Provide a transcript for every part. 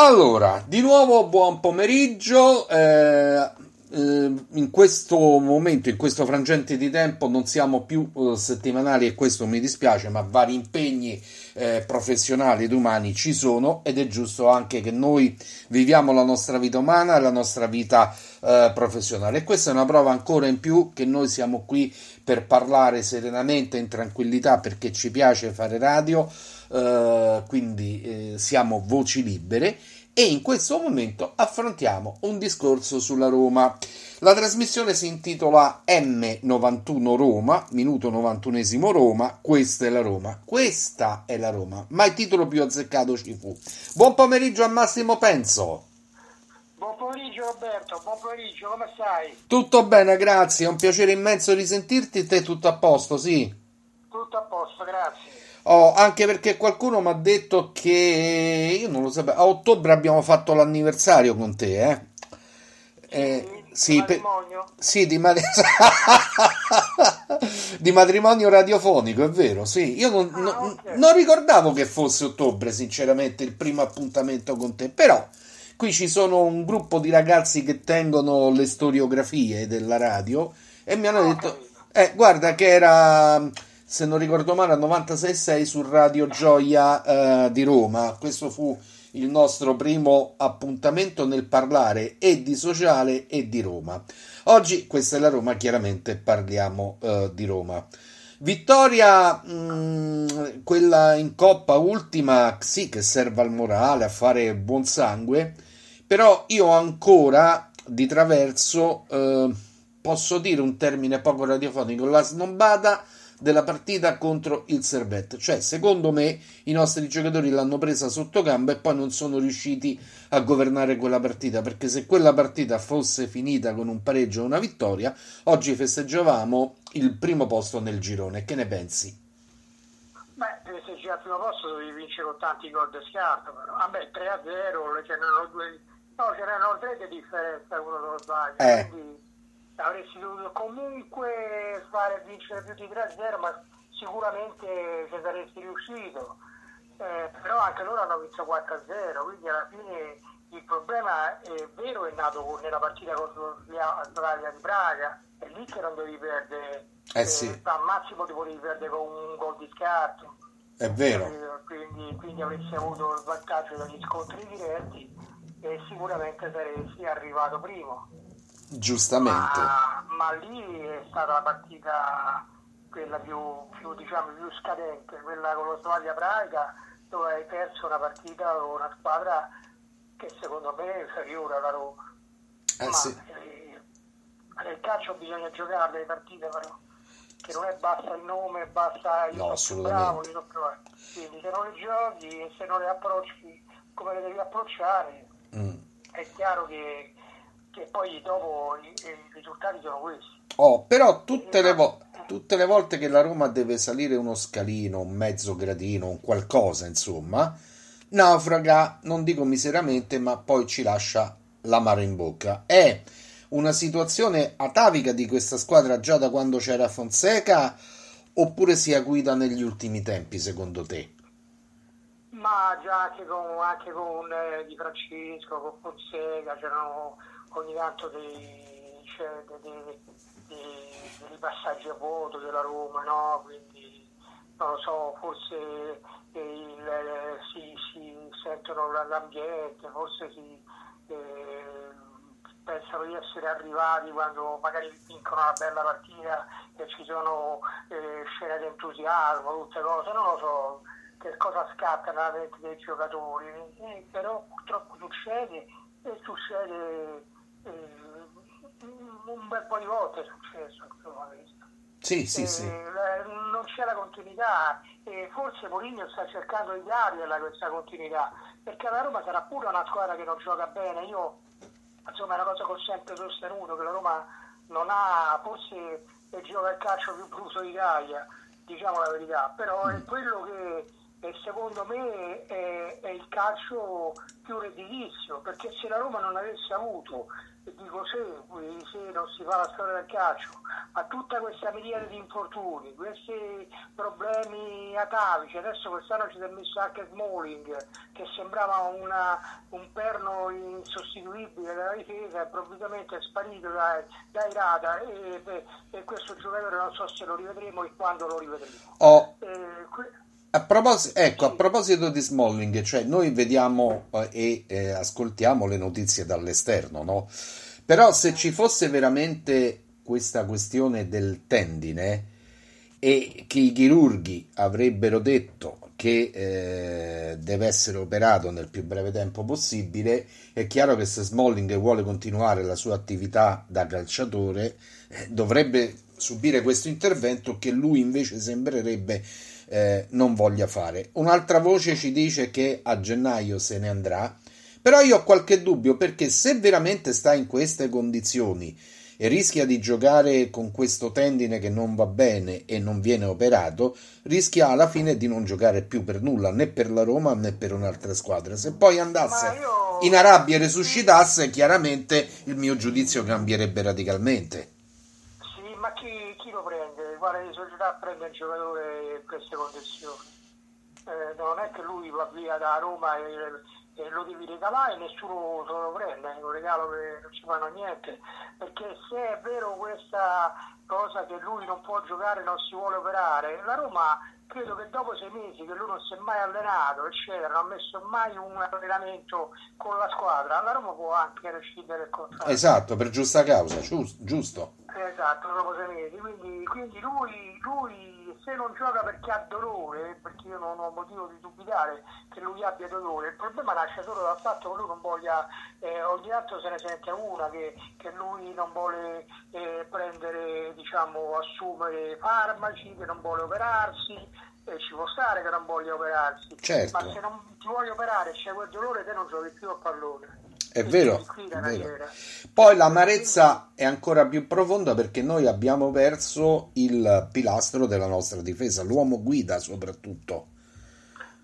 Allora, di nuovo buon pomeriggio. Eh, eh, in questo momento, in questo frangente di tempo, non siamo più eh, settimanali e questo mi dispiace, ma vari impegni eh, professionali ed umani ci sono ed è giusto anche che noi viviamo la nostra vita umana e la nostra vita eh, professionale. E questa è una prova ancora in più che noi siamo qui per parlare serenamente, in tranquillità, perché ci piace fare radio eh, quindi eh, siamo voci libere e in questo momento affrontiamo un discorso sulla Roma. La trasmissione si intitola M91 Roma, minuto 91 Roma, questa è la Roma, questa è la Roma, ma il titolo più azzeccato ci fu. Buon pomeriggio a Massimo Penso. Buon pomeriggio Roberto, buon pomeriggio, come stai? Tutto bene, grazie, è un piacere immenso risentirti, te tutto a posto, sì? Tutto a posto, grazie. Oh, anche perché qualcuno mi ha detto che io non lo sapevo. A ottobre abbiamo fatto l'anniversario con te, eh? eh sì, di matrimonio? Pe- sì, di, ma- di, matrimonio radiofonico, è vero, sì. Io non, ah, non, okay. non, ricordavo che fosse ottobre, sinceramente, il primo appuntamento con te, però qui ci sono un gruppo di ragazzi che tengono le storiografie della radio e mi hanno ah, detto, eh, guarda che era se non ricordo male, al 96.6 su Radio Gioia eh, di Roma. Questo fu il nostro primo appuntamento nel parlare e di sociale e di Roma. Oggi, questa è la Roma, chiaramente parliamo eh, di Roma. Vittoria, mh, mm, quella in coppa ultima, sì che serve al morale, a fare buon sangue, però io ancora di traverso eh, posso dire un termine poco radiofonico, la snobbata della partita contro il Servette. Cioè, secondo me, i nostri giocatori l'hanno presa sotto gamba e poi non sono riusciti a governare quella partita. Perché se quella partita fosse finita con un pareggio o una vittoria, oggi festeggiavamo il primo posto nel girone. Che ne pensi? Beh, per festeggiare al primo posto dovevi vincere con tanti gol di scarto. Però. Vabbè, 3 a 0, c'erano due. No, c'erano tre di differenza, uno non sbaglio. Eh. Quindi avresti dovuto comunque fare vincere più di 3-0, ma sicuramente ci saresti riuscito. Eh, però anche loro hanno vinto 4-0, quindi alla fine il problema è vero è nato nella partita contro l'Italia di Praga, è lì che non dovevi perdere, eh sì. eh, al massimo ti potevi perdere con un gol di scarto. È vero. Quindi, quindi avresti avuto il vantaggio dagli scontri diretti e sicuramente saresti arrivato primo. Giustamente. Ma, ma, lì è stata la partita quella più, più, diciamo, più scadente, quella con lo Slovacchia Praga, dove hai perso una partita con una squadra che secondo me è inferiore alla Roma. Eh, ma sì. eh, nel calcio bisogna giocare le partite però che non è basta il nome, basta io no, bravo, quindi se non le giochi e se non le approcci come le devi approcciare mm. è chiaro che che poi dopo i, i risultati sono questi. Oh, però tutte le, vo- tutte le volte che la Roma deve salire uno scalino, un mezzo gradino, un qualcosa, insomma, naufraga, non dico miseramente, ma poi ci lascia l'amaro in bocca. È una situazione atavica di questa squadra già da quando c'era Fonseca oppure si acuita negli ultimi tempi, secondo te? Ma già anche con, anche con eh, Di Francesco, con Fonseca c'erano ogni tanto dei, cioè, dei, dei, dei, passaggi a voto della Roma, no? quindi non lo so, forse il, si, si, sentono l'ambiente, forse si eh, pensano di essere arrivati quando magari vincono una bella partita e ci sono eh, scene di entusiasmo, tutte cose, non lo so che cosa scatta nella mente dei giocatori, eh, però purtroppo succede e succede eh, un bel po' di volte è successo sì, sì, eh, sì. non c'è la continuità e forse Mourinho sta cercando di dargliela questa continuità perché la Roma sarà pure una squadra che non gioca bene io insomma è una cosa che ho sempre sostenuto che la Roma non ha forse gioca il calcio più brutto d'Italia diciamo la verità però è mm. quello che e secondo me è, è, il calcio più redditizio perché se la Roma non avesse avuto dico se, se non si fa la storia del calcio ma tutta questa miriade di infortuni questi problemi atavici adesso quest'anno ci si è messo anche Smalling che sembrava una, un perno insostituibile della difesa improvvisamente è sparito dai, dai radar e, e, questo giocatore non so se lo rivedremo e quando lo rivedremo oh. eh, a proposito, ecco, a proposito di Smalling, cioè noi vediamo eh, e eh, ascoltiamo le notizie dall'esterno, no? Però se ci fosse veramente questa questione del tendine e che i chirurghi avrebbero detto che eh, deve essere operato nel più breve tempo possibile, è chiaro che se Smalling vuole continuare la sua attività da calciatore eh, dovrebbe subire questo intervento che lui invece sembrerebbe eh, non voglia fare. Un'altra voce ci dice che a gennaio se ne andrà, però io ho qualche dubbio perché se veramente sta in queste condizioni e rischia di giocare con questo tendine che non va bene e non viene operato, rischia alla fine di non giocare più per nulla, né per la Roma né per un'altra squadra. Se poi andasse io... in Arabia e resuscitasse, chiaramente il mio giudizio cambierebbe radicalmente. Sì, ma chi, chi lo prende? Quale società prende il giocatore in queste condizioni. Eh, non è che lui va via da Roma e, e lo devi regalare e nessuno se lo prende, è un regalo che non ci fanno niente, perché se è vero questa cosa che lui non può giocare, non si vuole operare, la Roma credo che dopo sei mesi che lui non si è mai allenato, eccetera, non ha messo mai un allenamento con la squadra, la Roma può anche rescindere il contratto. Esatto, per giusta causa, giusto. Esatto, dopo sei mesi, quindi, quindi lui, lui, se non gioca perché ha dolore, perché io non ho motivo di dubitare che lui abbia dolore, il problema nasce solo dal fatto che lui non voglia, eh, ogni tanto se ne sente una che, che lui non vuole eh, prendere, diciamo, assumere farmaci, che non vuole operarsi, eh, ci può stare che non voglia operarsi, certo. ma se non ti vuoi operare e c'è quel dolore te non giochi più a pallone. È vero, è vero. Poi l'amarezza è ancora più profonda perché noi abbiamo perso il pilastro della nostra difesa, l'uomo guida soprattutto.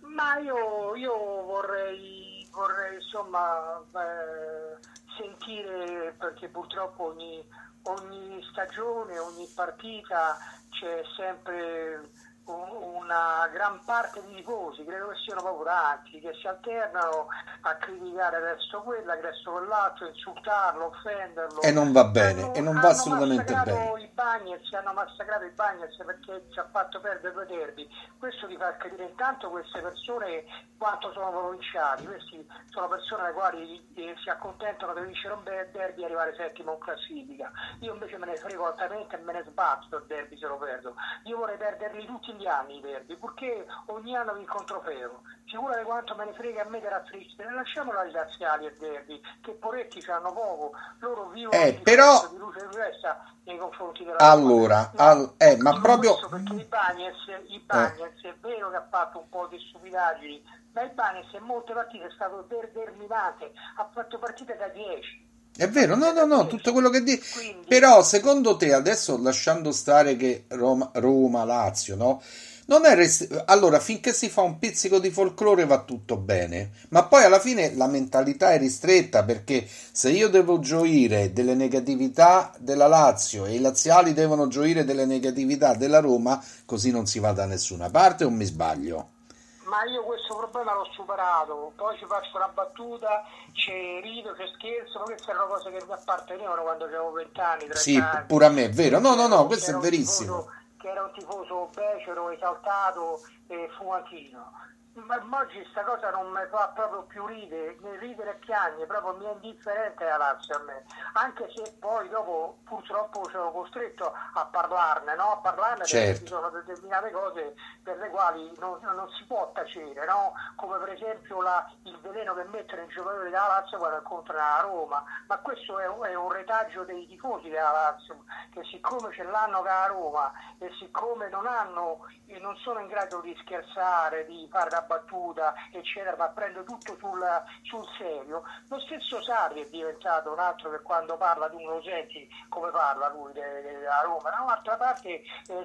Ma io, io vorrei, vorrei, insomma eh, sentire perché purtroppo ogni, ogni stagione, ogni partita c'è sempre una gran parte di tifosi, credo che siano proprio tanti, che si alternano a criticare adesso quella, adesso quell'altro, insultarlo, offenderlo. E non va bene, hanno, e non va assolutamente bene. I Bagnets, hanno massacrato i Bagnets perché ci ha fatto perdere due derby. Questo ti fa capire intanto queste persone quanto sono provinciali. Questi sono persone alle quali eh, si accontentano di vincere un derby e arrivare settimo in classifica. Io invece me ne frego altamente e me ne sbatto il derby se lo perdo. Io vorrei perderli tutti gli anni i verdi, purché ogni anno vinco un trofeo. Figurate quanto me ne frega a me della triste, lasciamolo ai laziali e verdi, che poretti hanno poco, loro vivono eh, però... di luce di resta nei confronti della Allora, no, al... eh, ma proprio... Perché i Bagnets, i Bagnets eh. è vero che ha fatto un po' di stupidaggini, ma il Bagnets in molte partite è stato determinante, ha fatto partite da 10 è vero, no, no, no, tutto quello che dici. Però secondo te, adesso lasciando stare che Roma, Roma Lazio, no? Non è rest... Allora, finché si fa un pizzico di folklore va tutto bene, ma poi alla fine la mentalità è ristretta perché se io devo gioire delle negatività della Lazio e i laziali devono gioire delle negatività della Roma, così non si va da nessuna parte o mi sbaglio? Ma io questo problema l'ho superato, poi ci faccio una battuta, c'è rido, c'è scherzo, ma queste erano cose che mi appartenevano quando avevo 20 anni, Sì, anni. pure a me, è vero, no, no, no, questo è verissimo. Tifoso, che era un tifoso becero, esaltato e fumantino ma oggi questa cosa non mi fa proprio più ridere, ridere e piagne, proprio mi è indifferente la Lazio a me, anche se poi dopo purtroppo sono costretto a parlarne, no? a parlarne certo. perché ci sono determinate cose per le quali non, non si può tacere, no? come per esempio la, il veleno che mettono i giocatori della Lazio quando incontrano la Roma, ma questo è, è, un retaggio dei tifosi della Lazio, che siccome ce l'hanno con la Roma e siccome non hanno non sono in grado di scherzare, di fare da battuta, eccetera, ma prende tutto sul, sul serio. Lo stesso Sarri è diventato un altro che quando parla tu non lo senti come parla lui a Roma, da un'altra parte eh,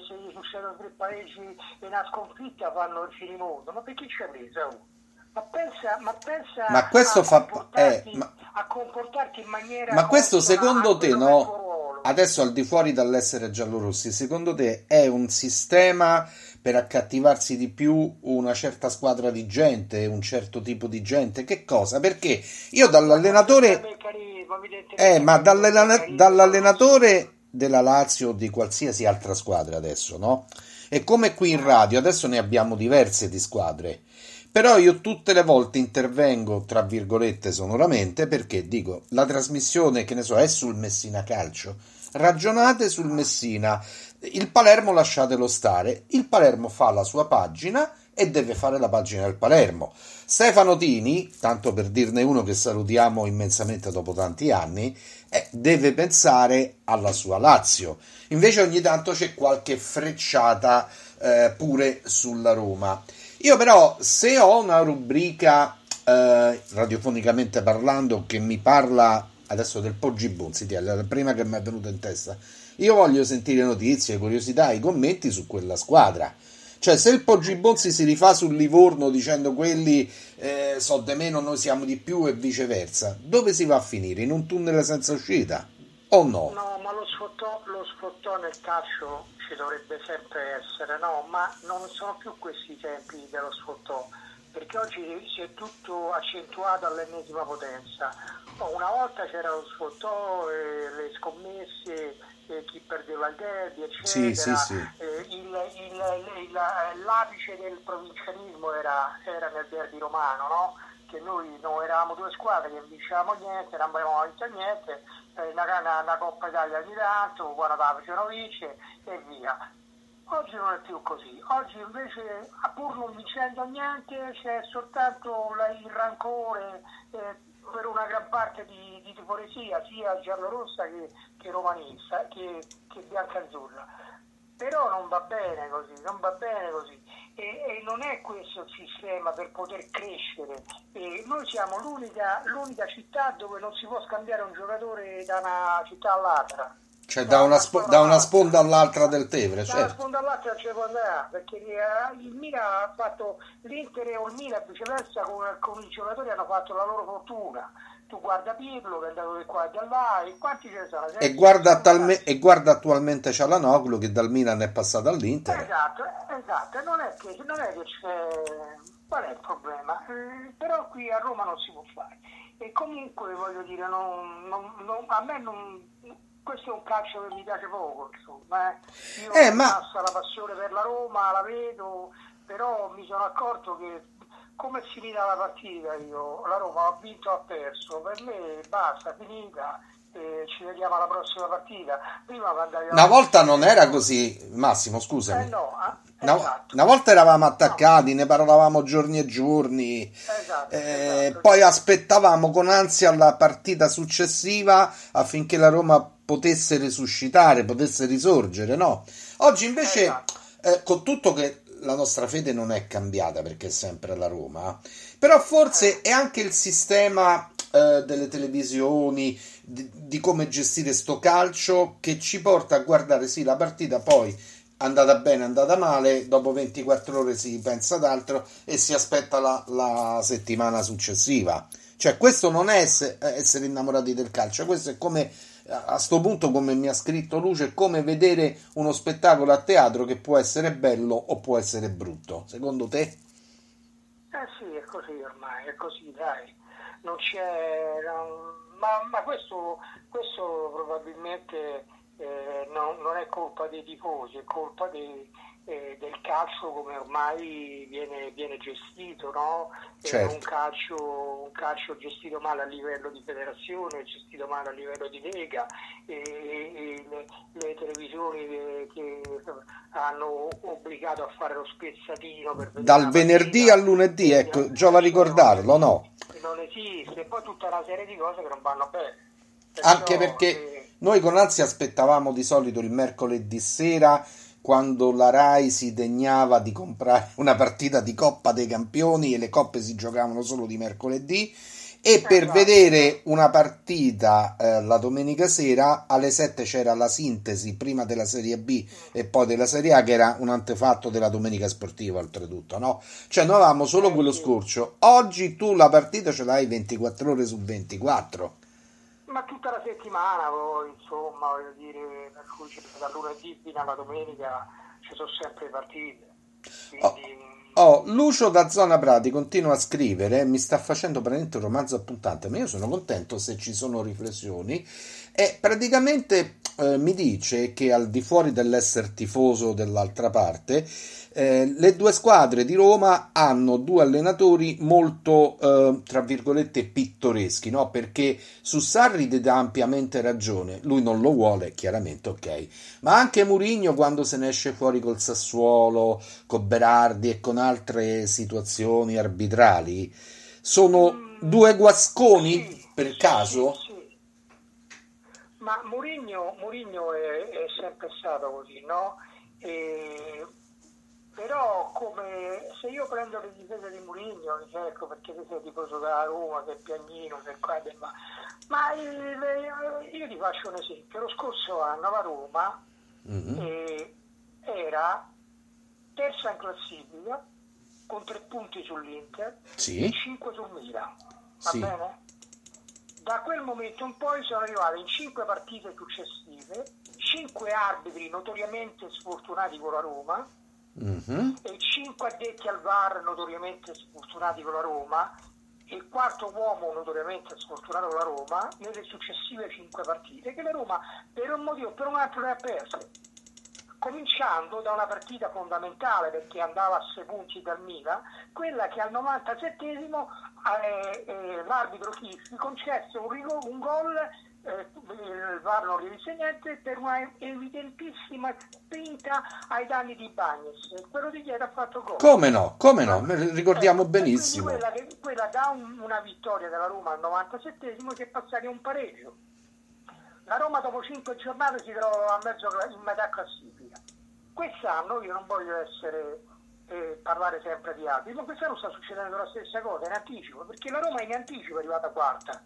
se gli succedono tre paesi in una sconfitta fanno il finimondo, ma perché c'è presa? Oh? Ma pensa, ma pensa ma questo a, fa, comportarti, eh, ma, a comportarti in maniera ma questo secondo te no? Adesso al di fuori dall'essere giallorossi, secondo te è un sistema per accattivarsi di più una certa squadra di gente, un certo tipo di gente? Che cosa? Perché io dall'allenatore... Eh, ma dall'allenatore della Lazio o di qualsiasi altra squadra adesso, no? E come qui in radio, adesso ne abbiamo diverse di squadre. Però io tutte le volte intervengo, tra virgolette, sonoramente, perché dico, la trasmissione, che ne so, è sul Messina Calcio. Ragionate sul Messina. Il Palermo lasciatelo stare. Il Palermo fa la sua pagina e deve fare la pagina del Palermo. Stefano Tini, tanto per dirne uno che salutiamo immensamente dopo tanti anni, eh, deve pensare alla sua Lazio. Invece ogni tanto c'è qualche frecciata eh, pure sulla Roma. Io però, se ho una rubrica eh, radiofonicamente parlando che mi parla adesso del Poggi Bonzi, la prima che mi è venuta in testa, io voglio sentire notizie, curiosità, i commenti su quella squadra. Cioè, se il Poggi Bonzi si rifà sul Livorno dicendo quelli eh, so di meno, noi siamo di più e viceversa, dove si va a finire? In un tunnel senza uscita? O no? No, ma lo sfottò, lo sfottò nel calcio ci dovrebbe sempre essere, no, ma non sono più questi i tempi dello sfottò, perché oggi si è tutto accentuato all'ennesima potenza. Una volta c'era lo sfottò, le scommesse, eh, chi perdeva il derby, eccetera. Sì, sì, sì. Eh, il, il, il, l'apice del provincialismo era, era nel derby romano, no? che noi non eravamo due squadre che vincevamo niente, non avevamo vinto niente, eh, una, una, una, Coppa Italia di tanto, guarda facevano vince e via. Oggi non è più così, oggi invece pur non vincendo niente c'è soltanto il rancore eh, per una gran parte di, di tiforesia, sia giallorossa che, che romanista, che, che bianca-azzurra. Però non va bene così, non va bene così e, e, non è questo il sistema per poter crescere. E noi siamo l'unica, l'unica, città dove non si può scambiare un giocatore da una città all'altra. Cioè da una, sp- da una sponda all'altra del Tevere, da certo. una sponda all'altra ci può andare, perché eh, il Milan ha fatto l'Inter o il Milan viceversa con, con i giocatori hanno fatto la loro fortuna tu guarda Pirlo che è andato di qua e da là e quanti ce ne sono? E guarda, talme- e guarda attualmente Cialanoglu che dal Milan è passato all'Inter. Esatto, esatto, non è che, non è che c'è... Qual è il problema? Eh, però qui a Roma non si può fare. E comunque voglio dire, non, non, non, a me non, questo è un calcio che mi piace poco, insomma. Eh. Io eh, ma... la passione per la Roma, la vedo, però mi sono accorto che come è finita la partita io, la Roma ha vinto o ha perso, per me basta, finita, eh, ci vediamo alla prossima partita. Prima una volta non era così, Massimo, scusami. Eh no, eh, una, esatto. una, volta eravamo attaccati, no. ne parlavamo giorni e giorni, esatto, eh, esatto. poi aspettavamo con ansia la partita successiva affinché la Roma potesse risuscitare, potesse risorgere, no? Oggi invece, esatto. eh, con tutto che la nostra fede non è cambiata perché è sempre la Roma, però forse è anche il sistema eh, delle televisioni, di, di, come gestire sto calcio che ci porta a guardare sì la partita poi andata bene, andata male, dopo 24 ore si pensa ad altro e si aspetta la, la settimana successiva. Cioè questo non è essere, essere innamorati del calcio, questo è come a sto punto, come mi ha scritto Luce, è come vedere uno spettacolo a teatro che può essere bello o può essere brutto. Secondo te? Eh sì, è così ormai, è così, dai. Non c'è. Non... Ma, ma questo, questo, probabilmente eh, non, non, è colpa dei tifosi, è colpa dei eh, del calcio come ormai viene, viene gestito, no? certo. un, calcio, un, calcio, gestito male a livello di federazione, gestito male a livello di lega, e, e le, le, televisioni che, che, hanno obbligato a fare lo spezzatino. Dal venerdì al lunedì, ecco, giova ricordarlo, no? Non esiste, e poi tutta una serie di cose che non vanno bene. Perciò, Anche perché... Eh, noi con ansia aspettavamo di solito il mercoledì sera quando la Rai si degnava di comprare una partita di Coppa dei Campioni e le coppe si giocavano solo di mercoledì e per esatto. vedere una partita eh, la domenica sera alle 7 c'era la sintesi prima della Serie B e poi della Serie A che era un antefatto della domenica sportiva oltretutto no? cioè noi avevamo solo eh, quello scorcio oggi tu la partita ce l'hai 24 ore su 24 ma tutta la settimana poi insomma voglio dire per cui da lunedì fino alla domenica ci sono sempre partite. Quindi oh Oh, Lucio da Zona Prati continua a scrivere, mi sta facendo praticamente un romanzo a puntate, ma io sono contento se ci sono riflessioni. E praticamente eh, mi dice che al di fuori dell'essere tifoso dall'altra parte, eh, le due squadre di Roma hanno due allenatori molto, eh, tra virgolette, pittoreschi, no? perché su Sarri dà ampiamente ragione, lui non lo vuole, chiaramente, ok, ma anche Murigno quando se ne esce fuori col Sassuolo, con Berardi e con altre situazioni arbitrali, sono due guasconi per caso? Ma Mourinho, Mourinho è, è, sempre stato così, no? E, però come se io prendo le difese di Mourinho, ecco perché tu sei tifoso della Roma, che piagnino, che qua, che ma, ma il, io ti faccio un esempio, lo scorso anno la Roma mm-hmm. eh, era terza in classifica con tre punti sull'Inter sì. e cinque sul Milan, va sì. bene? Da quel momento in poi sono arrivate in cinque partite successive, cinque arbitri notoriamente sfortunati con la Roma mm-hmm. e cinque addetti al VAR notoriamente sfortunati con la Roma e il quarto uomo notoriamente sfortunato con la Roma nelle successive cinque partite che la Roma per un motivo o per un altro le ha perse cominciando da una partita fondamentale perché andava a 6 punti dal Milan, quella che al 97 eh, eh, l'arbitro Chiffi concesse un, rigo, un gol il VAR non rivise niente per una evidentissima spinta ai danni di Bagnes. Quello di ieri ha fatto gol. Come no, come no, ricordiamo eh, benissimo. quella, quella da un, una vittoria della Roma al 97 che è passata un pareggio. La Roma dopo 5 giornate si trova a mezzo, in metà classifica. Quest'anno io non voglio essere eh, parlare sempre di altri, ma quest'anno sta succedendo la stessa cosa in anticipo, perché la Roma in anticipo è arrivata quarta.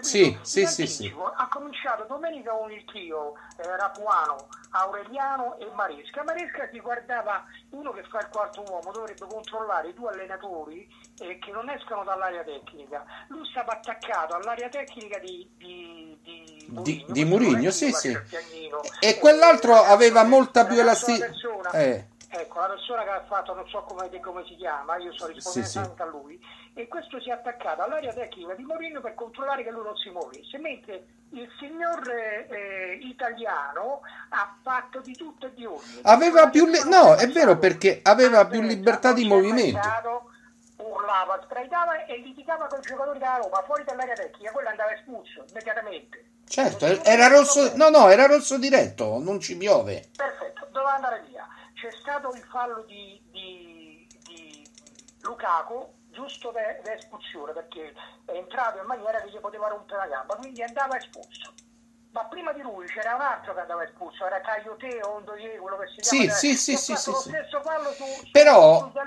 Sì, sì, sì, sì, Ha cominciato domenica con il trio eh, Rapuano, Aureliano e Maresca. Maresca si guardava uno che fa il quarto uomo, dovrebbe controllare i due allenatori eh, che non escono dall'area tecnica. Lui stava attaccato all'area tecnica di, di, di Murigno, di, Murigno sì, sì. E quell'altro aveva molta più elasticità. Eh. Ecco, la persona che ha fatto, non so come, come si chiama, io sto rispondendo sì, anche sì. a lui, e questo si è attaccato all'area tecnica di Mourinho per controllare che lui non si muovesse, mentre il signor eh, italiano ha fatto di tutto e di ogni. Aveva più li- no, è vero perché aveva più libertà di movimento. urlava, sbraitava e litigava con i giocatori della Roma fuori dall'area tecnica, quello andava espulso immediatamente. Certo, era rosso, no, no, era rosso diretto, non ci piove. Perfetto, doveva andare via. C'è stato il fallo di, di, di Lukaku giusto da espulsione perché è entrato in maniera che gli poteva rompere la gamba, quindi andava espulso. Ma prima di lui c'era un altro che andava espulso, era Caiote o Ondoye, quello che si sì, chiama. Sì, sì, sì, sì, lo sì. stesso fallo su, Però, su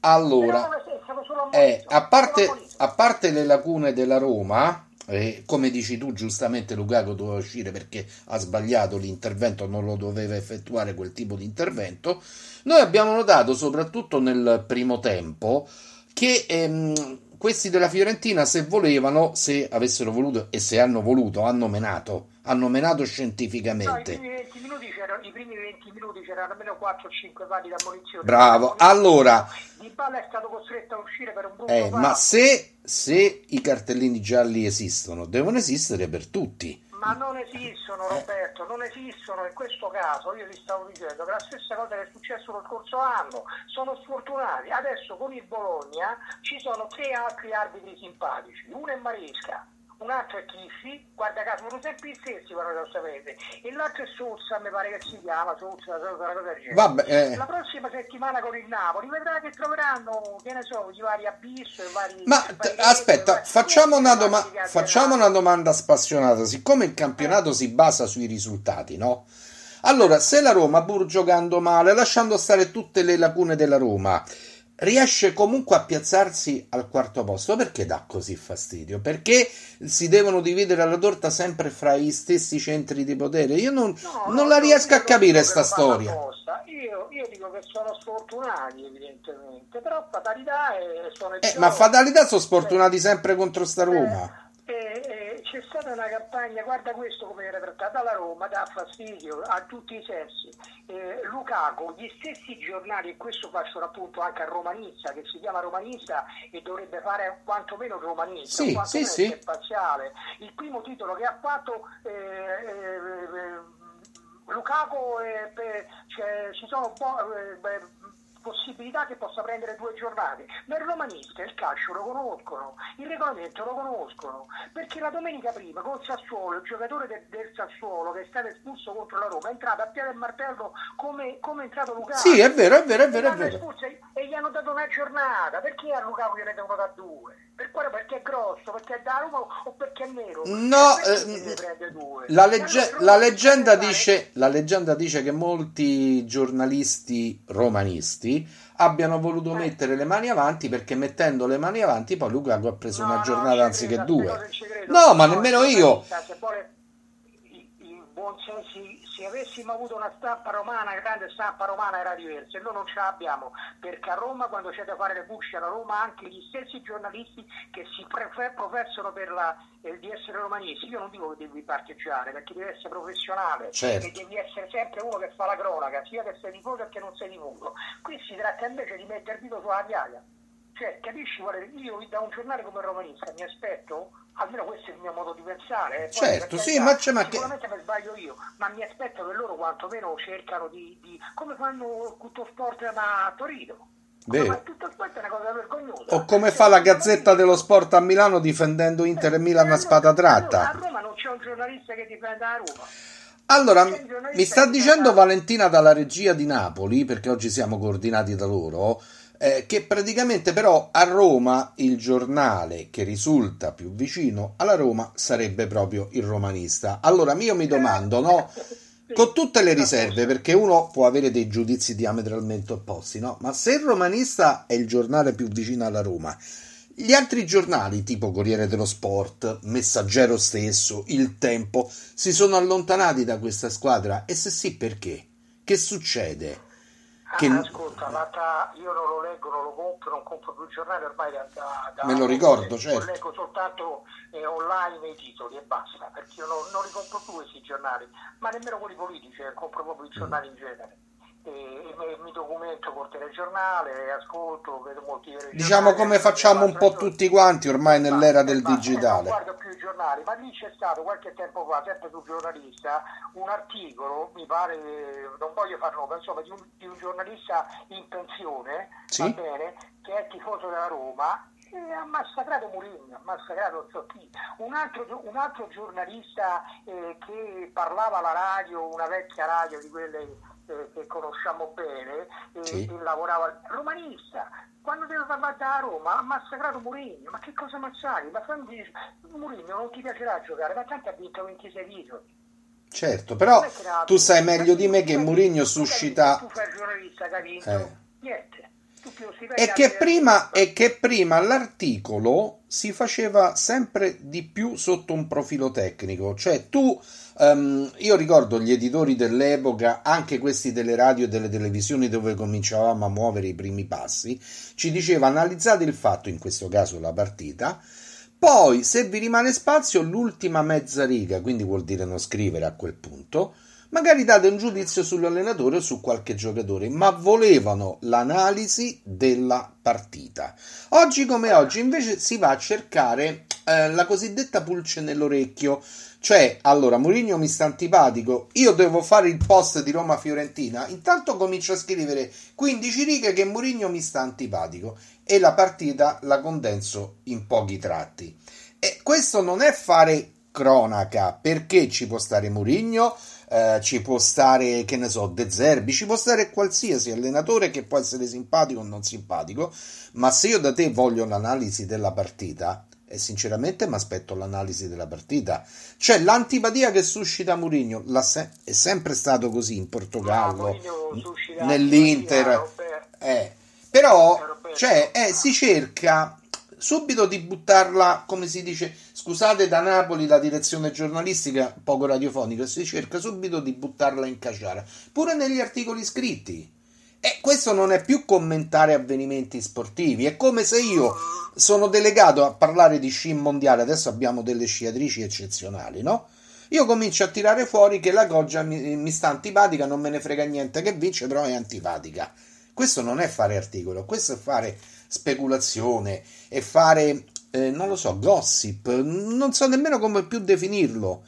allora, Però eh, a, parte, a parte le lacune della Roma, eh, come dici tu, giustamente Lukaku doveva uscire perché ha sbagliato l'intervento, non lo doveva effettuare quel tipo di intervento. Noi abbiamo notato, soprattutto nel primo tempo, che ehm, questi della Fiorentina, se volevano, se avessero voluto e se hanno voluto, hanno menato, hanno menato scientificamente. No, i, primi 20 minuti c'erano, i primi 20 minuti c'erano almeno 4-5 pali da munizione. Bravo, allora... Di Balla è stato costretto a uscire per un brutto eh, Ma se, se i cartellini gialli esistono, devono esistere per tutti ma non esistono Roberto, non esistono in questo caso, io ti stavo dicendo che la stessa cosa che è successo lo scorso anno, sono sfortunati, adesso con il Bologna ci sono tre altri arbitri simpatici, uno è Maresca, un altro è Chiffi, guarda caso, sono sempre gli stessi, però lo sapete, e l'altro è Sousa, mi pare che si chiama, Sousa, una cosa del. Vabbè, eh. La prossima settimana con il Napoli vedrà che troveranno, che ne so, i vari abisso, i vari... Ma vari aspetta, vari... facciamo, una, doma- facciamo una domanda spassionata, siccome il campionato eh. si basa sui risultati, no? Allora, se la Roma, pur giocando male, lasciando stare tutte le lacune della Roma, riesce comunque a piazzarsi al quarto posto, perché dà così fastidio? Perché si devono dividere la torta sempre fra gli stessi centri di potere? Io non, No, non no, la riesco a capire dico sta che lo fanno storia. Io, io dico che sono sfortunati, evidentemente, però fatalità e sono il Eh, ma fatalità sono sfortunati sempre contro sta Roma. Eh, eh, c'è stata una campagna, guarda questo come viene trattata la Roma, dà fastidio a tutti i sensi. Eh, Lukaku, gli stessi giornali, e questo faccio appunto anche a Romanista, che si chiama Romanista e dovrebbe fare quantomeno Romanista, Sì, quantomeno sì, sì. imparziale. Il primo titolo che ha fatto eh, eh, eh, Lukaku, eh, cioè, ci sono un po', eh, beh, possibilità che possa prendere due giornate ma il romanista il calcio lo conoscono il regolamento lo conoscono perché la domenica prima col Sassuolo il giocatore del, del Sassuolo che è stato espulso contro la Roma è entrato a piede e martello come, come è entrato Lukaku Sì, è vero, è vero, è vero, è vero. espulso e- gli hanno dato una giornata perché a Lukaku gliene devono da due per quale? perché è grosso perché è da Roma o perché è nero No, eh, due? La, legge- la leggenda dice, la leggenda dice che molti giornalisti romanisti abbiano voluto Eh. mettere le mani avanti perché mettendo le mani avanti poi Lukaku ha preso No, una giornata anziché credo, due. No, ma No, nemmeno io. Se vuole il, il buon senso, se avessimo avuto una stampa romana, grande stampa romana era diversa, e noi non ce l'abbiamo, perché a Roma quando c'è da fare le push a Roma anche gli stessi giornalisti che si professano per la, eh, di essere romanisti, io non dico che devi parteggiare, perché devi essere professionale Certo. e devi essere sempre uno che fa la cronaca, sia che sei tifoso che non sei tifoso. Qui si tratta invece di mettere il dito sulla piaga. Cioè, capisci è? Io da un giornale come romanista mi aspetto, almeno questo è il mio modo di pensare. eh, poi, Certo, sì, ma c'è- ma che- Sicuramente mi sbaglio io, ma mi aspetto che loro quantomeno cercano di. di- come fanno tutto sport ma a Torino. Vero. fa- tutto sport è una cosa vergognosa. O come Cioè, fa la Gazzetta dello Sport a Milano difendendo Inter e Milan a spada Allora, a tratta. Roma non c'è un giornalista che difende la Roma. Allora, mi sta che dicendo Valentina dalla regia di Napoli, perché oggi siamo coordinati da loro, eh, che praticamente però a Roma il giornale che risulta più vicino alla Roma sarebbe proprio il romanista. Allora io mi domando, no? Con tutte le riserve, perché uno può avere dei giudizi diametralmente opposti, no? Ma se il romanista è il giornale più vicino alla Roma, gli altri giornali, tipo Corriere dello Sport, Messaggero stesso, Il Tempo, si sono allontanati da questa squadra? E se sì, perché? Che succede? Che- Ah, ascolta, l'altra- io non lo leggo, non lo compro, non compro più il giornale ormai da, da- Me lo ricordo, certo. Leggo soltanto eh, online i titoli e basta, perché io non, non li compro più questi giornali, ma nemmeno quelli politici, eh, compro proprio i giornali in genere. E, e mi, documento col telegiornale, ascolto, vedo molti. Diciamo come facciamo un po' tutti quanti ormai nell'era del basta, e Non digitale. guardo più i giornali, ma lì c'è stato qualche tempo fa, sempre sul giornalista, un articolo, mi pare, non voglio far nome, insomma, di un, di un giornalista in pensione, Sì. va bene, che è tifoso della Roma, e ha massacrato Mourinho, ha massacrato non so chi. Un altro, un altro giornalista eh, che parlava alla radio, una vecchia radio di quelle eh, che conosciamo bene, eh, Sì. e lavorava romanista. Quando deve parlare da Roma ha massacrato Mourinho, ma che cosa massacri? Ma fammi Mourinho non ti piacerà giocare, ma tanto ha vinto 26 titoli. Certo, però che tu sai meglio di me che Mourinho suscita... vinto, Tu fai il giornalista che hai vinto, Eh. niente. E che, prima, e che prima l'articolo si faceva sempre di più sotto un profilo tecnico, cioè tu, ehm, io ricordo gli editori dell'epoca, anche questi delle radio e delle televisioni dove cominciavamo a muovere i primi passi, ci diceva analizzate il fatto, in questo caso la partita, poi se vi rimane spazio l'ultima mezza riga, quindi vuol dire non scrivere a quel punto, magari date un giudizio sull'allenatore o su qualche giocatore, ma volevano l'analisi della partita. Oggi come oggi invece si va a cercare eh, la cosiddetta pulce nell'orecchio, cioè allora Mourinho mi sta antipatico, io devo fare il post di Roma Fiorentina, intanto comincio a scrivere 15 righe che Mourinho mi sta antipatico e la partita la condenso in pochi tratti. E questo non è fare cronaca, perché ci può stare Mourinho, eh, ci può stare, che ne so, De Zerbi, ci può stare qualsiasi allenatore che può essere simpatico o non simpatico, ma se io da te voglio l'analisi della partita, e sinceramente mi aspetto l'analisi della partita. Cioè, l'antipatia che suscita Mourinho se- è sempre stato così in Portogallo, no, nell'Inter. Eh. Però cioè, eh, si cerca subito di buttarla, come si dice, scusate da Napoli la direzione giornalistica poco radiofonica, si cerca subito di buttarla in caciara, pure negli articoli scritti. E questo non è più commentare avvenimenti sportivi, è come se io sono delegato a parlare di sci mondiale, adesso abbiamo delle sciatrici eccezionali, no? Io comincio a tirare fuori che la Goggia mi, mi sta antipatica, non me ne frega niente che vince, però è antipatica. Questo non è fare articolo, questo è fare speculazione, è fare, eh, non lo so, gossip, non so nemmeno come più definirlo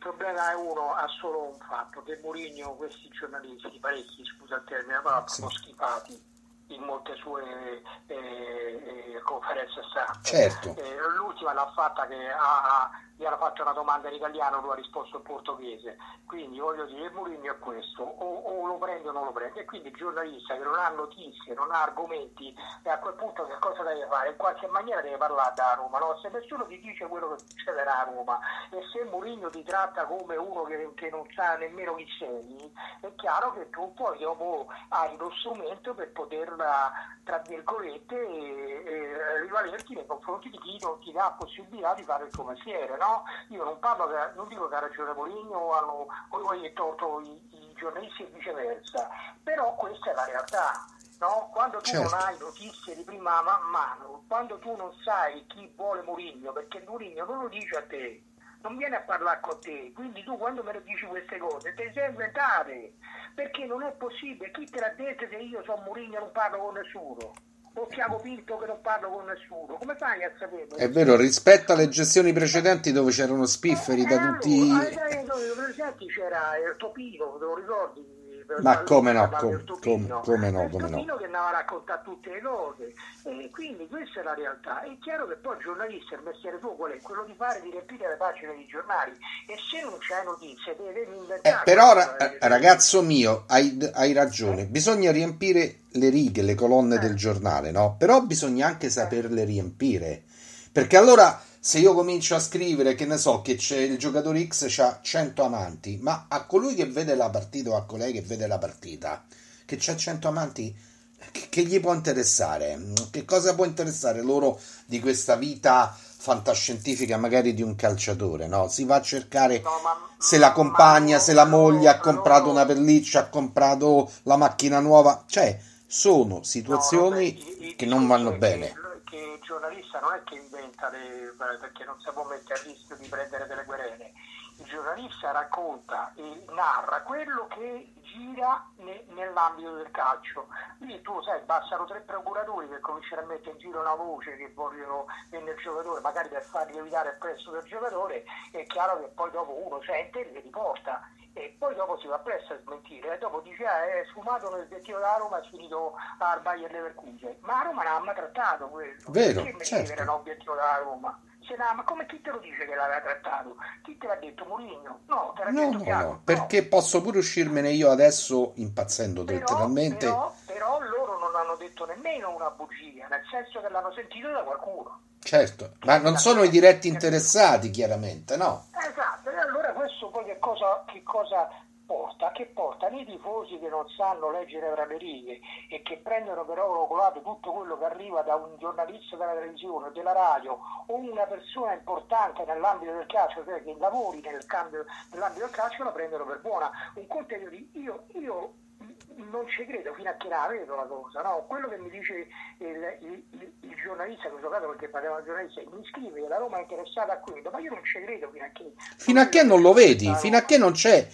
problema è uno, ha solo un fatto, che Mourinho, questi giornalisti, parecchi, scusa il termine, però sì. sono schifati in molte sue eh, eh, conferenze stampa. Certo. Eh, l'ultima l'ha fatta che ha, gli hanno fatto una domanda in italiano, lui ha risposto in portoghese. Quindi voglio dire, Mourinho è questo, o, o, lo prende o non lo prende. E quindi il giornalista che non ha notizie, non ha argomenti, e a quel punto che cosa deve fare? In qualche maniera deve parlare da Roma, no? Se nessuno ti dice quello che succederà a Roma e se Mourinho ti tratta come uno che, che non sa nemmeno chi sei, è chiaro che tu poi dopo hai lo strumento per poterla, tra virgolette, eh, eh, rivalerti nei confronti di chi non ti dà possibilità di fare il tuo mestiere, no? Io non parlo, che, non dico che ha ragione Poligno o hanno poi torto i, i, giornalisti e viceversa, però questa è la realtà. No? Quando tu certo. non hai notizie di prima mano, quando tu non sai chi vuole Mourinho, perché Mourinho non lo dice a te, non viene a parlare con te, quindi tu quando me lo dici queste cose te le sei inventate, perché non è possibile, chi te l'ha detto se io sono Mourinho e non parlo con nessuno? O Tiago Pinto che non parlo con nessuno. Come fai a saperlo? È vero, rispetto alle gestioni precedenti dove c'erano spifferi eh, da tutti... Allora, eh, precedenti c'era il Topino, te lo ricordi? Ma come no, com, com, come no, come no. che andava a raccontare tutte le cose e quindi questa è la realtà. È chiaro che poi il giornalista, il mestiere tuo qual è? Quello di fare, di riempire le pagine dei giornali e se non c'è notizie deve inventare. Eh, però ra- ragazzo mio, hai, hai ragione, bisogna riempire le righe, le colonne eh. del giornale, no? Però bisogna anche saperle riempire. Perché allora se io comincio a scrivere che ne so che c'è il giocatore X ha 100 amanti, ma a colui che vede la partita o a colei che vede la partita che c'ha 100 amanti che, che gli può interessare? Che cosa può interessare loro di questa vita fantascientifica magari di un calciatore, no? Si va a cercare no, ma, se la compagna, se la moglie ha comprato una pelliccia, ha comprato la macchina nuova, cioè sono situazioni no, vabbè, che non vanno bene giornalista non è che inventa le, perché non si può mettere a rischio di prendere delle querele, il giornalista racconta e narra quello che gira ne, nell'ambito del calcio. Lì tu sai, bastano tre procuratori per cominciare a mettere in giro una voce che vogliono nel giocatore, magari per fargli evitare il prezzo del giocatore, è chiaro che poi dopo uno sente e li riporta e poi dopo si va presto a smentire. E dopo dice ah, è sfumato l'obiettivo della Roma è finito al Bayern Leverkusen. Ma a Roma non ha mai trattato quello. Vero perché certo. era l'obiettivo della Roma ma come chi te lo dice che l'aveva trattato? Chi te l'ha detto Mourinho? No, te l'ha no, detto no, chiaro. No, perché posso pure uscirmene io adesso impazzendo però, letteralmente. Però, però loro non hanno detto nemmeno una bugia, nel senso che l'hanno sentito da qualcuno. Certo, ma non sono i diretti interessati, chiaramente, no? Esatto, e allora questo poi che cosa, che cosa porta? Che porta nei tifosi che non sanno leggere tra le righe e che prendono per oro colato tutto quello che arriva da un giornalista della televisione, della radio o una persona importante nell'ambito del calcio, cioè che lavori nel cambio, nell'ambito del calcio, la prendono per buona. Un conto è io, io non ci credo fino a che la vedo la cosa, no? Quello che mi dice il, il, il, il giornalista che ho giocato perché parliamo di giornalista, mi scrive che la Roma è interessata a quello, ma io non ci credo fino a che... Fino a che non lo vedi, fino a che non c'è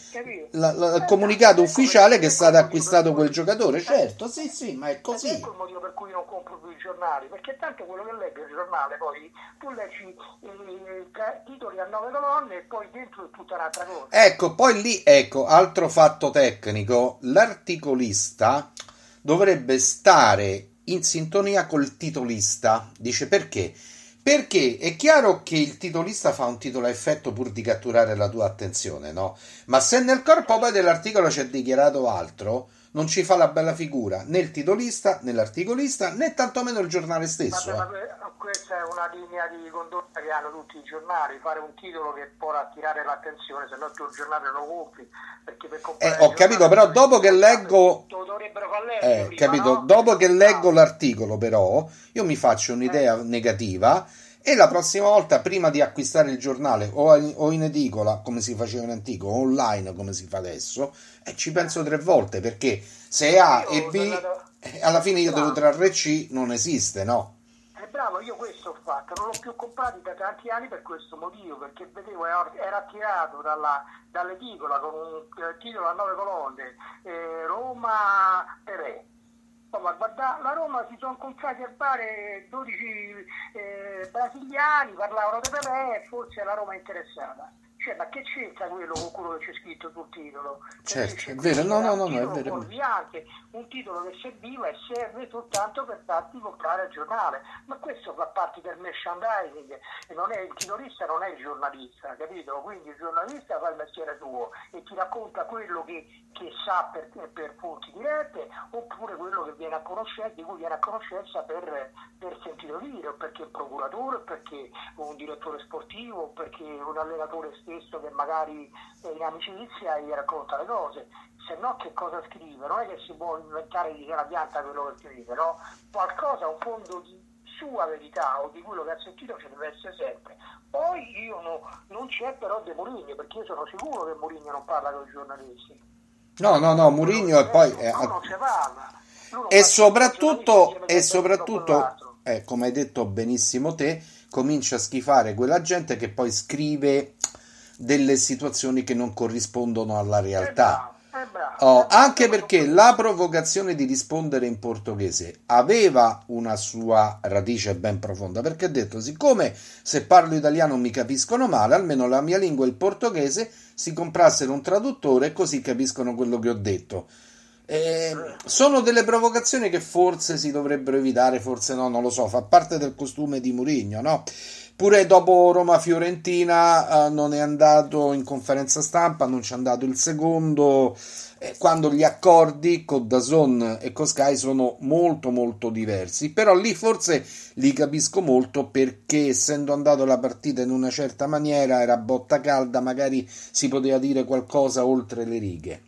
la, la, il comunicato ufficiale che è stato acquistato quel giocatore, certo, sì sì, ma è così. Ecco il motivo per cui non compro più i giornali, perché tanto quello che leggo il giornale, poi tu leggi i titoli a nove colonne e poi dentro è tutta un'altra cosa. Ecco, poi lì, ecco, altro fatto tecnico, l'articolista dovrebbe stare in sintonia col titolista. Dice perché? Perché è chiaro che il titolista fa un titolo a effetto pur di catturare la tua attenzione, no? Ma se nel corpo poi dell'articolo c'è dichiarato altro, non ci fa la bella figura né il titolista né l'articolista né tantomeno il giornale stesso. Vabbè, eh. questa è una linea di condotta che hanno tutti i giornali, fare un titolo che può attirare l'attenzione, se no tu il giornale lo compri. Perché per eh, ho capito, però dopo che leggo... Eh, prima, capito, no? dopo che leggo l'articolo però, io mi faccio un'idea eh. negativa e la prossima volta, prima di acquistare il giornale o in edicola, come si faceva in antico, o online, come si fa adesso, eh, ci penso tre volte perché se A e B, eh, alla fine io devo trarre C, non esiste, no? È bravo, io questo ho fatto, non l'ho più comprato da tanti anni per questo motivo, perché vedevo era attirato dalla, dall'edicola con un eh, titolo a nove colonne, eh, Roma Perè ma guarda, la Roma si sono comprati a fare 12 eh, brasiliani, parlavano di Pelé e forse la Roma è interessata. Cioè, ma che c'entra quello con quello che c'è scritto sul titolo? Certo, è vero, no, no, no, no, è vero. Anche un titolo che serviva e serve soltanto per farti comprare il giornale, ma questo fa parte del merchandising, e non è, il titolista non è il giornalista, capito? Quindi il giornalista fa il mestiere suo e ti racconta quello che, che sa per, per fonti dirette oppure quello che viene a conoscenza, di cui viene a conoscenza per, per sentito dire, o perché è procuratore, o perché un direttore sportivo, o perché un allenatore stesso stesso che magari in amicizia e gli racconta le cose, se no che cosa scrive? Non è che si può inventare di la pianta quello che scrive, no? Qualcosa, un fondo di sua verità o di quello che ha sentito ci deve essere sempre. Poi io no, non c'è però De Mourinho, perché io sono sicuro che Mourinho non parla con i giornalisti. No, no, no, Mourinho e poi... Eh, non si parla. E soprattutto, e soprattutto eh, come hai detto benissimo te, comincia a schifare quella gente che poi scrive delle situazioni che non corrispondono alla realtà. Oh, anche perché la provocazione di rispondere in portoghese aveva una sua radice ben profonda, perché ha detto, siccome se parlo italiano mi capiscono male, almeno la mia lingua è il portoghese, si comprassero un traduttore così capiscono quello che ho detto. Eh, sono delle provocazioni che forse si dovrebbero evitare, forse no, non lo so, fa parte del costume di Murigno, no? Pure dopo Roma-Fiorentina eh, non è andato in conferenza stampa, non ci è andato il secondo, eh, quando gli accordi con Dazon e con Sky sono molto molto diversi, però lì forse li capisco molto perché essendo andato la partita in una certa maniera, era botta calda, magari si poteva dire qualcosa oltre le righe.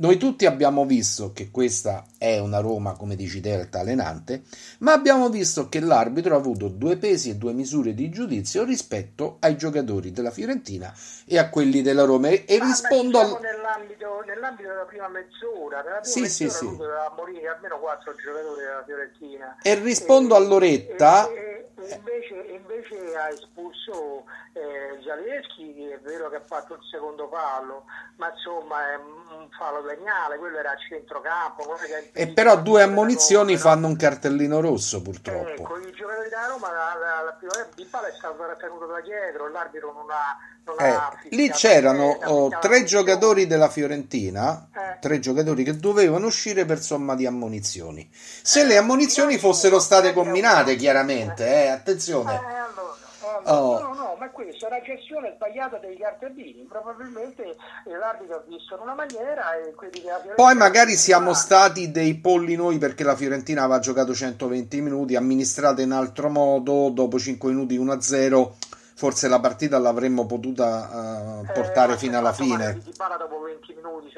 Noi tutti abbiamo visto che questa è una Roma, come dici te, altalenante, ma abbiamo visto che l'arbitro ha avuto due pesi e due misure di giudizio rispetto ai giocatori della Fiorentina e a quelli della Roma. E ma rispondo al... nell'ambito, nell'ambito, della prima mezz'ora, della prima sì, mezz'ora sì, sì. morire almeno quattro giocatori della Fiorentina. E rispondo e, a Loretta. E, e, invece, invece ha espulso eh, Zaleschi, che è vero che ha fatto il secondo fallo, ma insomma è un fallo geniale, quello era a centrocampo. E però due ammonizioni come, fanno no? un cartellino rosso purtroppo. Ecco, i giocatori della Roma, la, la, la prima Di Bala è stato trattenuto da dietro, l'arbitro non ha... Eh, lì c'erano oh, tre giocatori della Fiorentina, eh. tre giocatori che dovevano uscire per somma di ammonizioni. Se eh, le ammonizioni fossero state combinate, chiaramente, eh, attenzione. Eh, allora. Oh. No, no, ma questa è una gestione sbagliata dei cartellini. Probabilmente l'arbitro ha visto in una maniera e quelli della Fiorentina. Poi magari siamo stati dei polli noi perché la Fiorentina aveva giocato 120 minuti, amministrata in altro modo, dopo 5 minuti 1-0 forse la partita l'avremmo potuta uh, portare eh, fino alla fine. dopo 20 minuti,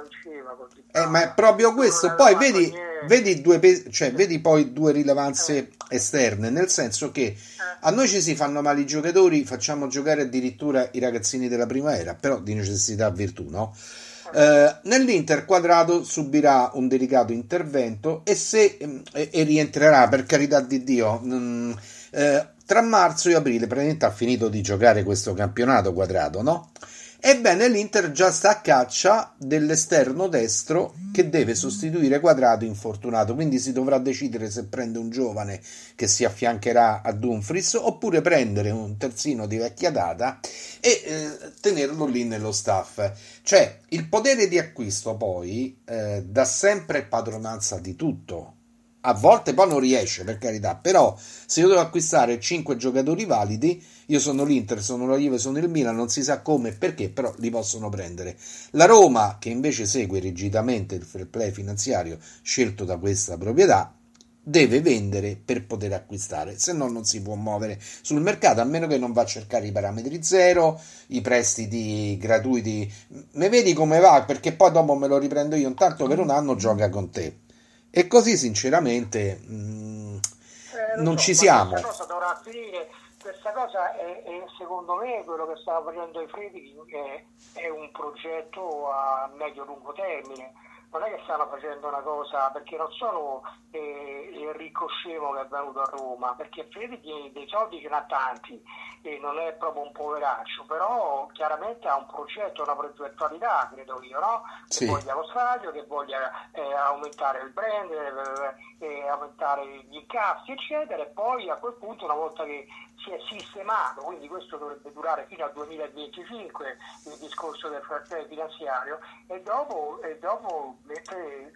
vinceva. Eh, ma è proprio questo. Poi vedi, vedi, due pe- cioè, vedi poi due rilevanze eh. esterne, nel senso che eh. a noi ci si fanno male i giocatori, facciamo giocare addirittura i ragazzini della primavera, però di necessità virtù, no? Uh, nell'Inter quadrato subirà un delicato intervento e se e, e rientrerà per carità di Dio mh, mm, uh, tra marzo e aprile praticamente ha finito di giocare questo campionato quadrato, no? Ebbene, l'Inter già sta a caccia dell'esterno destro che deve sostituire Quadrato infortunato, quindi si dovrà decidere se prende un giovane che si affiancherà a Dumfries oppure prendere un terzino di vecchia data e eh, tenerlo lì nello staff. Cioè, il potere di acquisto poi eh, dà sempre padronanza di tutto a volte poi non riesce per carità, però se io devo acquistare 5 giocatori validi, io sono l'Inter, sono la Juve, sono il Milan, non si sa come e perché, però li possono prendere. La Roma, che invece segue rigidamente il fair play finanziario scelto da questa proprietà, deve vendere per poter acquistare, se no non si può muovere sul mercato a meno che non va a cercare i parametri zero, i prestiti gratuiti. Me vedi come va? Perché poi dopo me lo riprendo io, intanto per un anno gioca con te. E così sinceramente mh, mm, eh, non so, ci siamo. Questa cosa dovrà finire, questa cosa è, è, secondo me quello che stava facendo i Freddi è, è un progetto a medio-lungo termine non è che stanno facendo una cosa perché non sono eh, il ricco scemo che è venuto a Roma, perché Freddy dei soldi ce n'ha tanti e non è proprio un poveraccio, però chiaramente ha un progetto, una progettualità, credo io, no? Che voglia lo stadio, che voglia eh, aumentare il brand, eh, eh, aumentare gli incassi, eccetera, e poi a quel punto una volta che si è sistemato, quindi questo dovrebbe durare fino al 2025 il discorso del fair finanziario e dopo, e dopo mette,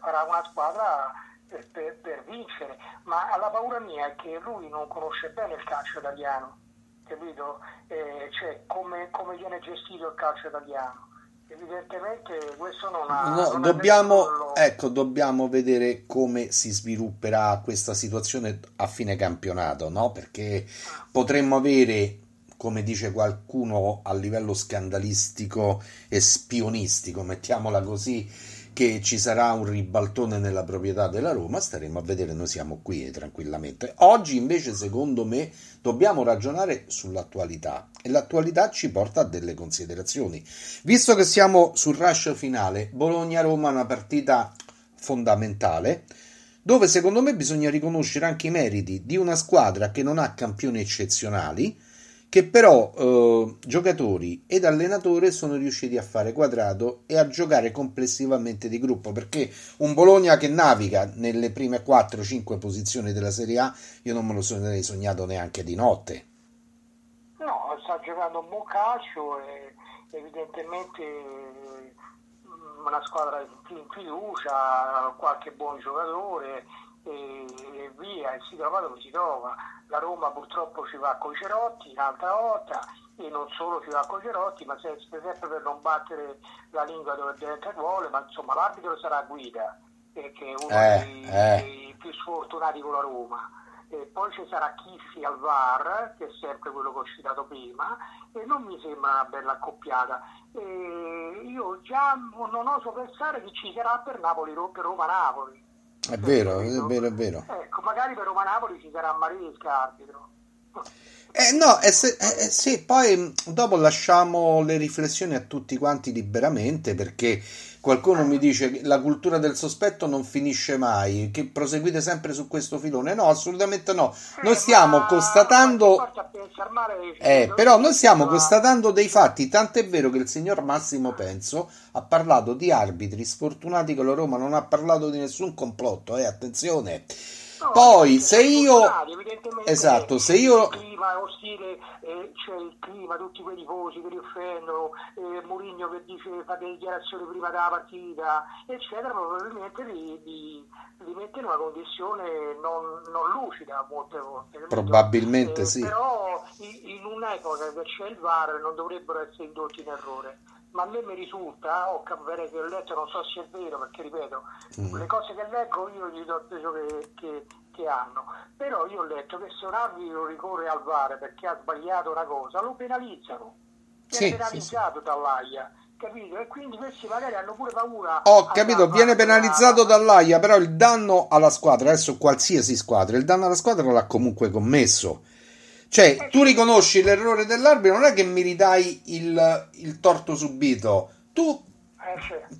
farà una squadra per, per, per, vincere, ma la paura mia è che lui non conosce bene il calcio italiano, capito? Eh, cioè come, come viene gestito il calcio italiano evidentemente questo non ha... No, non dobbiamo, ecco, dobbiamo vedere come si svilupperà questa situazione a fine campionato, no? Perché potremmo avere, come dice qualcuno, a livello scandalistico e spionistico, mettiamola così, che ci sarà un ribaltone nella proprietà della Roma, staremo a vedere, noi siamo qui tranquillamente. Oggi invece, secondo me, dobbiamo ragionare sull'attualità e l'attualità ci porta a delle considerazioni. Visto che siamo sul rush finale, Bologna-Roma è una partita fondamentale dove secondo me bisogna riconoscere anche i meriti di una squadra che non ha campioni eccezionali, che però eh, giocatori ed allenatore sono riusciti a fare quadrato e a giocare complessivamente di gruppo perché un Bologna che naviga nelle prime 4-5 posizioni della Serie A io non me lo sarei sognato neanche di notte. No, sta giocando un buon calcio e evidentemente mm, una squadra in fiducia qualche buon giocatore e, e via e si trova dove si trova. La Roma purtroppo ci va con Cerotti un'altra volta e non solo ci va con Cerotti ma sempre per non battere la lingua dove dentro vuole ma insomma l'arbitro sarà Guida che è uno eh, dei, eh. dei, più sfortunati con la Roma. E poi ci sarà Chiffi al VAR che è sempre quello che ho citato prima e non mi sembra una bella accoppiata. E io già non oso pensare che ci sarà per Napoli per Roma-Napoli è vero, è vero, è vero. Ecco, magari per Roma Napoli ci sarà Maresca arbitro. Eh, no, eh, se, eh, sì, poi dopo lasciamo le riflessioni a tutti quanti liberamente perché qualcuno mi dice che la cultura del sospetto non finisce mai, che proseguite sempre su questo filone. No, assolutamente no. Noi stiamo constatando... Eh, però noi stiamo constatando dei fatti, tant'è vero che il signor Massimo Penso ha parlato di arbitri sfortunati che la Roma non ha parlato di nessun complotto, eh, attenzione. Poi se io esatto, se io il clima ostile, eh, c'è il clima, tutti quei tifosi che li offendono, eh, Mourinho che dice fa delle dichiarazioni prima della partita, eccetera, probabilmente li, li, li mette in una condizione non, non lucida molte volte. Probabilmente eh, sì. Però in, in un'epoca che c'è il VAR non dovrebbero essere indotti in errore ma a me mi risulta, ho capito che ho letto, non so se è vero, perché ripeto, mm. le cose che leggo io gli do il peso che, che, che, hanno, però io ho letto che se un arbitro ricorre al VAR perché ha sbagliato una cosa, lo penalizzano, viene sì, penalizzato sì, dall'AIA. Capito? E quindi questi magari hanno pure paura. Ho capito, viene penalizzato dall'AIA, però il danno alla squadra, adesso qualsiasi squadra, il danno alla squadra l'ha comunque commesso cioè, tu riconosci l'errore dell'arbitro, non è che mi ridai il, il torto subito. Tu,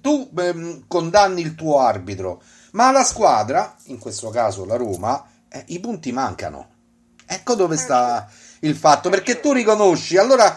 tu ehm, condanni il tuo arbitro, ma la squadra, in questo caso la Roma, eh, i punti mancano. Ecco dove sta il fatto, perché tu riconosci, allora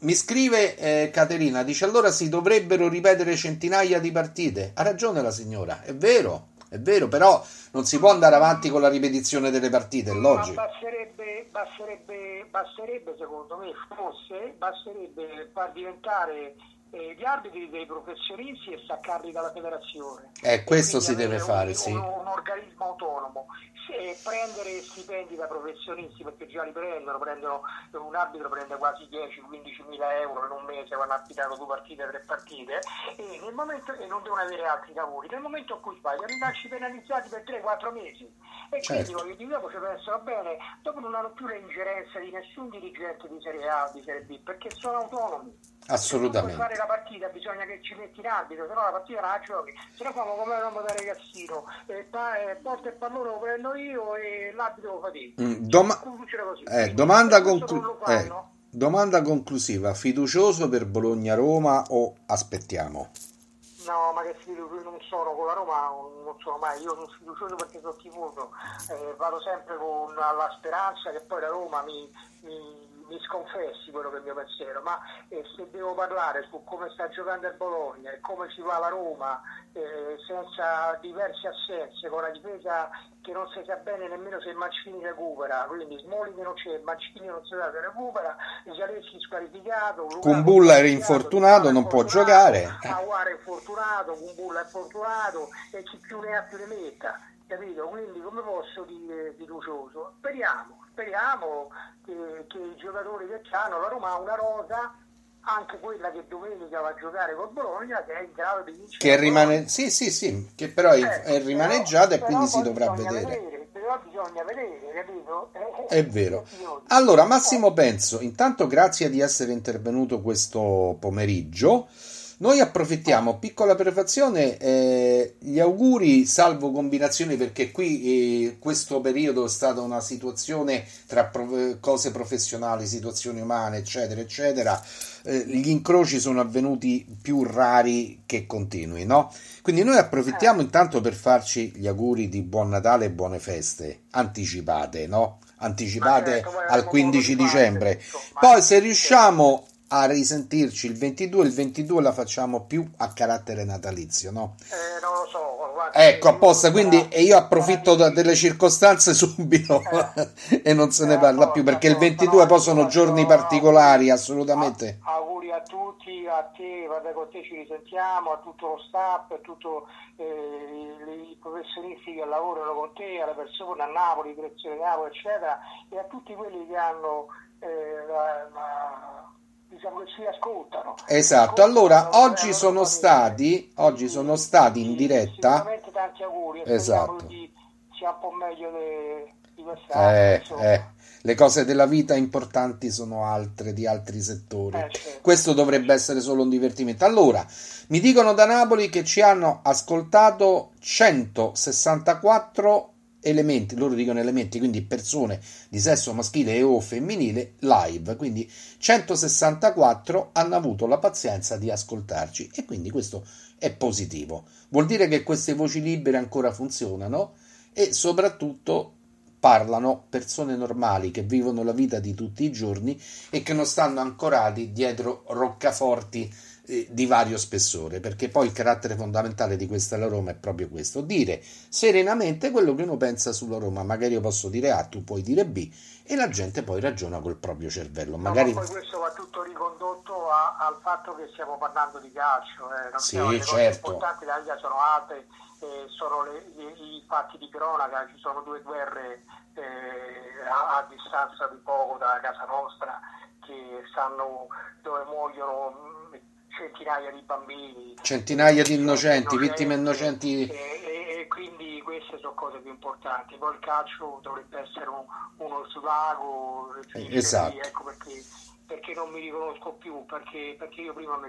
mi scrive eh, Caterina, dice allora si dovrebbero ripetere centinaia di partite. Ha ragione la signora, è vero. È vero, però non si può andare avanti con la ripetizione delle partite, è logico. Ma basterebbe, basterebbe, basterebbe, secondo me, forse, basterebbe far diventare eh, gli arbitri dei professionisti e staccarli dalla federazione. Eh, questo si deve fare, un, sì. Un, un organismo autonomo prendere stipendi da professionisti perché già li prendono, prendono un arbitro prende quasi 10-15 mila euro in un mese quando ha affidato due partite, tre partite e, nel momento, e non devono avere altri lavori. Nel momento in cui sbagliano, andarci penalizzati per 3-4 mesi. E certo. quindi voglio dire, dopo ci pensano bene, dopo non hanno più le ingerenze di nessun dirigente di Serie A o di Serie B perché sono autonomi. Assolutamente. Per fare la partita bisogna che ci metti in arbitro, se no la partita la giochi. Se no famo come eravamo da ragazzino, e pa- e porta il pallone lo prendo io e l'arbitro lo fa te. Mm, doma- eh, domanda, conclu- eh, domanda conclusiva, fiducioso per Bologna-Roma o aspettiamo? No, ma che fiducioso non sono con la Roma, non sono mai, io sono fiducioso perché sono tifoso, eh, vado sempre con la speranza che poi la Roma mi, mi mi sconfessi quello che è il mio pensiero, ma eh, se devo parlare su come sta giocando il Bologna e come si va la Roma eh, senza diverse assenze, con la difesa che non si sa bene nemmeno se Mancini recupera, quindi Smolini non c'è, Mancini non si sa se recupera, Zaleschi squalificato, Kumbulla era infortunato, non può giocare. Aguara è infortunato, Kumbulla è infortunato e chi più ne ha più ne metta capito? Quindi come posso dire fiducioso? Speriamo, speriamo che, che i giocatori che hanno, la Roma ha una rosa anche quella che domenica va a giocare con Bologna che è in grado di vincere che rimane sì sì sì che però è, eh, è rimaneggiata e quindi si dovrà vedere. vedere però bisogna vedere capito è vero allora Massimo Penso intanto grazie di essere intervenuto questo pomeriggio noi approfittiamo, piccola prefazione, eh, gli auguri salvo combinazioni perché qui eh, questo periodo è stata una situazione tra pro- cose professionali, situazioni umane, eccetera, eccetera. Eh, gli incroci sono avvenuti più rari che continui, no? Quindi noi approfittiamo intanto per farci gli auguri di buon Natale e buone feste anticipate, no? Anticipate certo, al 15 dicembre. Poi se riusciamo a risentirci il 22. Il 22 la facciamo più a carattere natalizio, no? Eh, non lo so. Guarda, ecco, apposta, quindi e io approfitto da, delle circostanze subito eh, e non se ne parla più perché il 22 poi sono giorni particolari, assolutamente. Auguri a tutti, a te, vabbè, con te ci risentiamo, a tutto lo staff, a tutti eh, i professionisti che lavorano con te, alle persone a Napoli, direzione Napoli, eccetera, e a tutti quelli che hanno eh, la, la diciamo che ci ascoltano. Esatto, allora oggi sono stati, oggi sono stati in diretta. Sicuramente tanti auguri, esatto. sia un po' meglio di, di quest'anno. Eh, eh, le cose della vita importanti sono altre di altri settori. Eh, certo. Questo dovrebbe essere solo un divertimento. Allora, mi dicono da Napoli che ci hanno ascoltato 164 elementi, loro dicono elementi, quindi persone di sesso maschile e o femminile live, quindi 164 hanno avuto la pazienza di ascoltarci e quindi questo è positivo. Vuol dire che queste voci libere ancora funzionano e soprattutto parlano persone normali che vivono la vita di tutti i giorni e che non stanno ancorati dietro roccaforti eh, di vario spessore, perché poi il carattere fondamentale di questa la Roma è proprio questo, dire serenamente quello che uno pensa sulla Roma, magari io posso dire A, tu puoi dire B e la gente poi ragiona col proprio cervello. Magari... No, ma poi questo va tutto ricondotto a, al fatto che stiamo parlando di calcio, eh. non sì, le certo. importanti della Liga sono altre, eh, sono le, i, i, fatti di cronaca, ci sono due guerre eh, a, a distanza di poco da casa nostra che stanno dove muoiono centinaia di bambini, centinaia di innocenti, innocenti vittime innocenti. E, e, quindi queste sono cose più importanti. Poi il calcio dovrebbe essere un, uno svago, esatto. Ecco perché, perché, non mi riconosco più, perché, perché io prima mi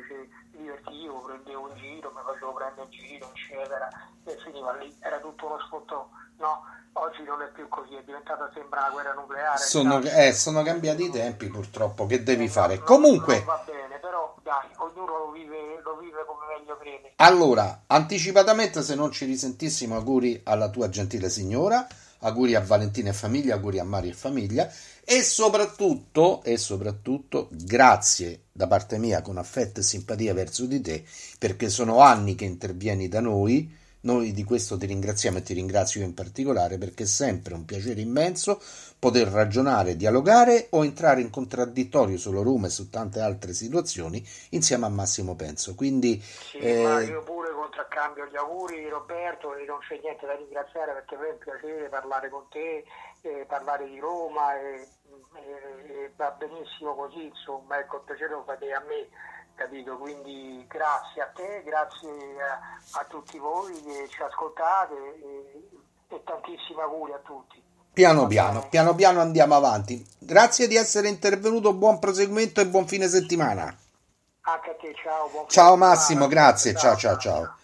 divertivo, prendevo in giro, mi facevo prendere in giro, eccetera, e finiva lì, era tutto uno sfotto, no? Oggi non è più così, è diventata sembra una guerra nucleare. Sono, eh, sono cambiati i tempi purtroppo, che devi fare? Comunque... Non va bene, dai, ognuno lo vive, lo vive come meglio crede. Allora, anticipatamente se non ci risentissimo, auguri alla tua gentile signora, auguri a Valentina e famiglia, auguri a Mario e famiglia e soprattutto, e soprattutto grazie da parte mia con affetto e simpatia verso di te perché sono anni che intervieni da noi Noi di questo ti ringraziamo e ti ringrazio in particolare perché è sempre un piacere immenso poter ragionare, dialogare o entrare in contraddittorio sulla Roma e su tante altre situazioni insieme a Massimo Penso. Quindi, sì, eh... io pure contraccambio gli auguri Roberto e non c'è niente da ringraziare perché per me è un piacere parlare con te, eh, parlare di Roma e, e, e, va benissimo così, insomma, ecco, il piacere lo fate a me capito? Quindi grazie a te, grazie a, a tutti voi che ci ascoltate e, e tantissimi auguri a tutti. Piano piano, piano piano andiamo avanti. Grazie di essere intervenuto, buon proseguimento e buon fine settimana. Anche a te, ciao. ciao Massimo, grazie, ciao ciao ciao. ciao.